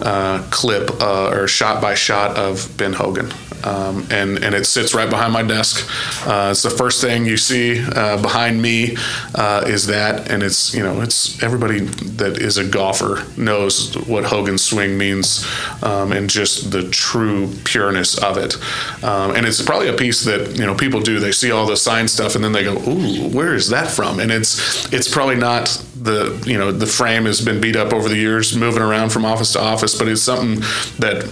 uh, clip uh, or shot by shot of Ben Hogan. Um, and, and it sits right behind my desk. Uh, it's the first thing you see uh, behind me uh, is that, and it's you know it's everybody that is a golfer knows what Hogan's swing means, um, and just the true pureness of it. Um, and it's probably a piece that you know people do. They see all the sign stuff, and then they go, "Ooh, where is that from?" And it's it's probably not the you know the frame has been beat up over the years, moving around from office to office, but it's something that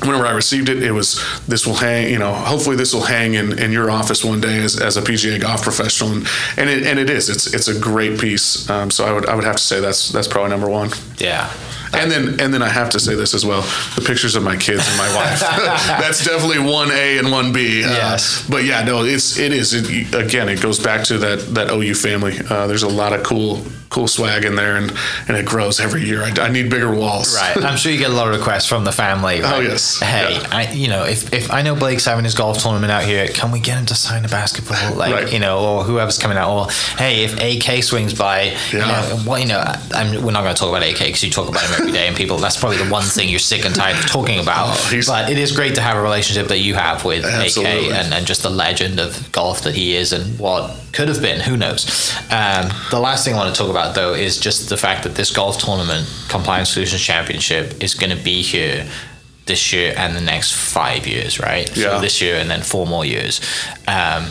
whenever I received it, it was this will hang, you know, hopefully this will hang in, in your office one day as, as a PGA golf professional, and and it, and it is. It's it's a great piece. Um, so I would I would have to say that's that's probably number one. Yeah. And then and then I have to say this as well: the pictures of my kids and my wife. that's definitely one A and one B. Uh, Yes. But yeah, no, it's it is. It, again, it goes back to that that OU family. Uh, there's a lot of cool cool swag in there, and and it grows every year. I, I need bigger walls. Right. I'm sure you get a lot of requests from the family. Right? Oh, yes. Hey, Yeah. I, you know, if, if I know Blake's having his golf tournament out here, can we get him to sign a basketball? Like, Right. you know, or whoever's coming out. Or hey, if AK swings by, you know, what you know, I'm, we're not going to talk about AK because you talk about him every day, and people. That's probably the one thing you're sick and tired of talking about. Oh, but it is great to have a relationship that you have with Absolutely. AK and, and just the legend of golf that he is and what could have been. Who knows? Um, the last thing I want to talk about though is just the fact that this golf tournament, Compliance Solutions Championship, is going to be here this year and the next five years, right? Yeah. So this year and then four more years. Um,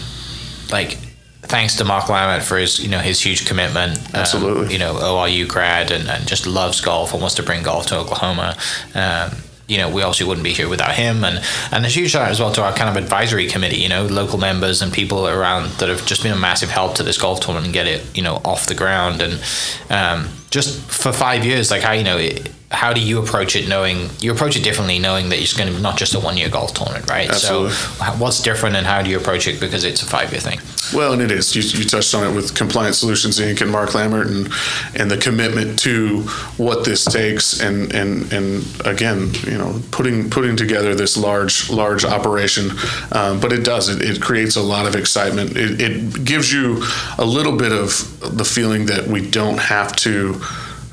like, thanks to Mark Lammett for his, you know, his huge commitment. um, Absolutely. you know, ORU grad and, and just loves golf and wants to bring golf to Oklahoma. Um, you know, we obviously wouldn't be here without him. And, and a huge shout out as well to our kind of advisory committee, you know, local members and people around that have just been a massive help to this golf tournament and get it, you know, off the ground. And um, just for five years, like how, you know, it, how do you approach it knowing you approach it differently knowing that it's going to be not just a one year golf tournament, right? Absolutely. So what's different and how do you approach it because it's a five year thing? Well, and it is. You, you touched on it with Compliance Solutions Inc. and Mark Lambert, and and the commitment to what this takes, and and and again, you know, putting putting together this large large operation. Um, but it does. It, it creates a lot of excitement. It, it gives you a little bit of the feeling that we don't have to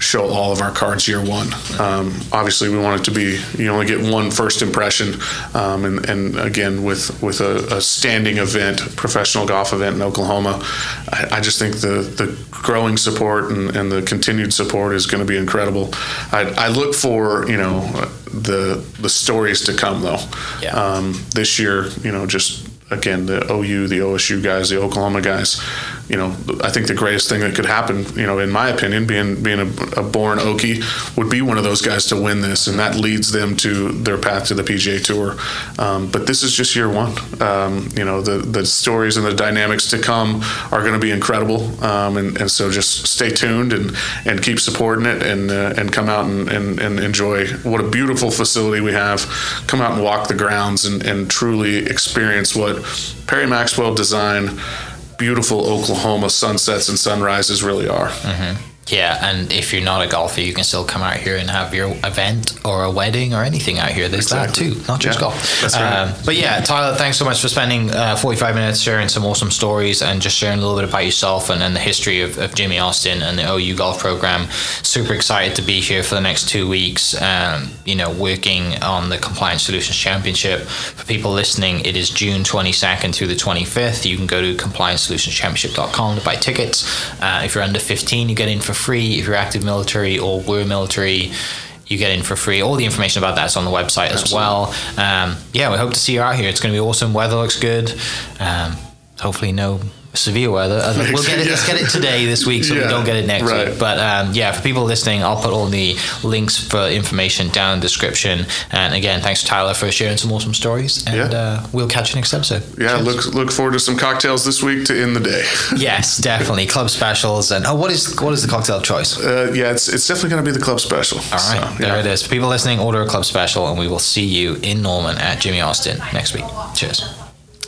show all of our cards year one. Um, obviously, we want it to be you only get one first impression, um, and, and again with with a, a standing event, professional golf event in Oklahoma, I, I just think the the growing support and, and the continued support is going to be incredible. I, I look for you know the the stories to come though. Yeah. Um, this year, you know, just again the OU, the OSU guys, the Oklahoma guys, you know, I think the greatest thing that could happen, you know, in my opinion, being being a, a born Okie, would be one of those guys to win this, and that leads them to their path to the PGA Tour. Um, but this is just year one. Um, you know, the the stories and the dynamics to come are going to be incredible, um, and, and so just stay tuned and and keep supporting it, and uh, and come out and, and, and enjoy what a beautiful facility we have. Come out and walk the grounds and, and truly experience what Perry Maxwell designed beautiful Oklahoma sunsets and sunrises really are. Mm-hmm. Yeah, and if you're not a golfer, you can still come out here and have your event or a wedding or anything out here. There's Exactly. that too, not just Yeah, golf. that's right. Um, but yeah, Tyler, thanks so much for spending uh, 45 minutes sharing some awesome stories and just sharing a little bit about yourself and, and the history of, of Jimmie Austin and the OU golf program. Super excited to be here for the next two weeks. Um, you know, working on the Compliance Solutions Championship. For people listening, it is June 22nd through the 25th. You can go to compliancesolutionschampionship.com to buy tickets. Uh, if you're under 15, you get in for free. If you're active military or were military, you get in for free. All the information about that's on the website as well. Um, yeah, we hope to see you out here. It's going to be awesome. Weather looks good. Um, hopefully, no severe weather. Uh, We'll get it. Let's get it today, this week, so we don't get it next right. week. But um, yeah, for people listening, I'll put all the links for information down in the description. And again, thanks to Tyler for sharing some awesome stories. And Yeah. uh, we'll catch you next episode. Yeah, Cheers. look look forward to some cocktails this week to end the day. Yes, definitely club specials. And oh, what is what is the cocktail choice? Uh, yeah, it's it's definitely going to be the club special. All right, So, there yeah. it is. For people listening, order a club special, and we will see you in Norman at Jimmie Austin next week. Cheers.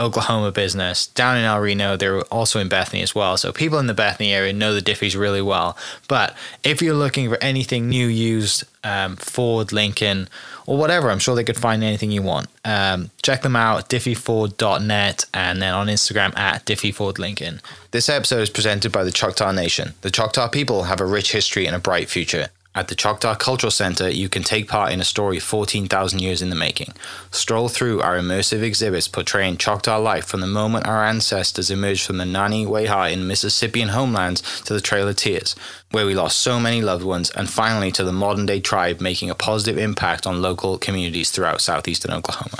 Oklahoma business down in El Reno. They're also in Bethany as well. So people in the Bethany area know the Diffees really well. But if you're looking for anything new, used, um, Ford, Lincoln, or whatever, I'm sure they could find anything you want. Um, check them out, diffeeford.net, and then on Instagram at diffeefordlincoln. This episode is presented by the Choctaw Nation. The Choctaw people have a rich history and a bright future. At the Choctaw Cultural Center, you can take part in a story 14,000 years in the making. Stroll through our immersive exhibits portraying Choctaw life from the moment our ancestors emerged from the Nanih Waiya in Mississippian homelands to the Trail of Tears, where we lost so many loved ones, and finally to the modern day tribe making a positive impact on local communities throughout southeastern Oklahoma.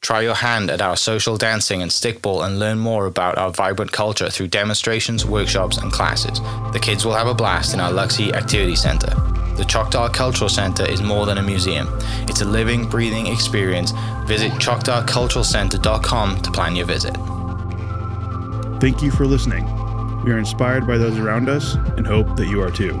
Try your hand at our social dancing and stickball and learn more about our vibrant culture through demonstrations, workshops, and classes. The kids will have a blast in our Luksi Activity Center. The Choctaw Cultural Center is more than a museum. It's a living, breathing experience. Visit choctawculturalcenter.com to plan your visit. Thank you for listening. We are inspired by those around us and hope that you are too.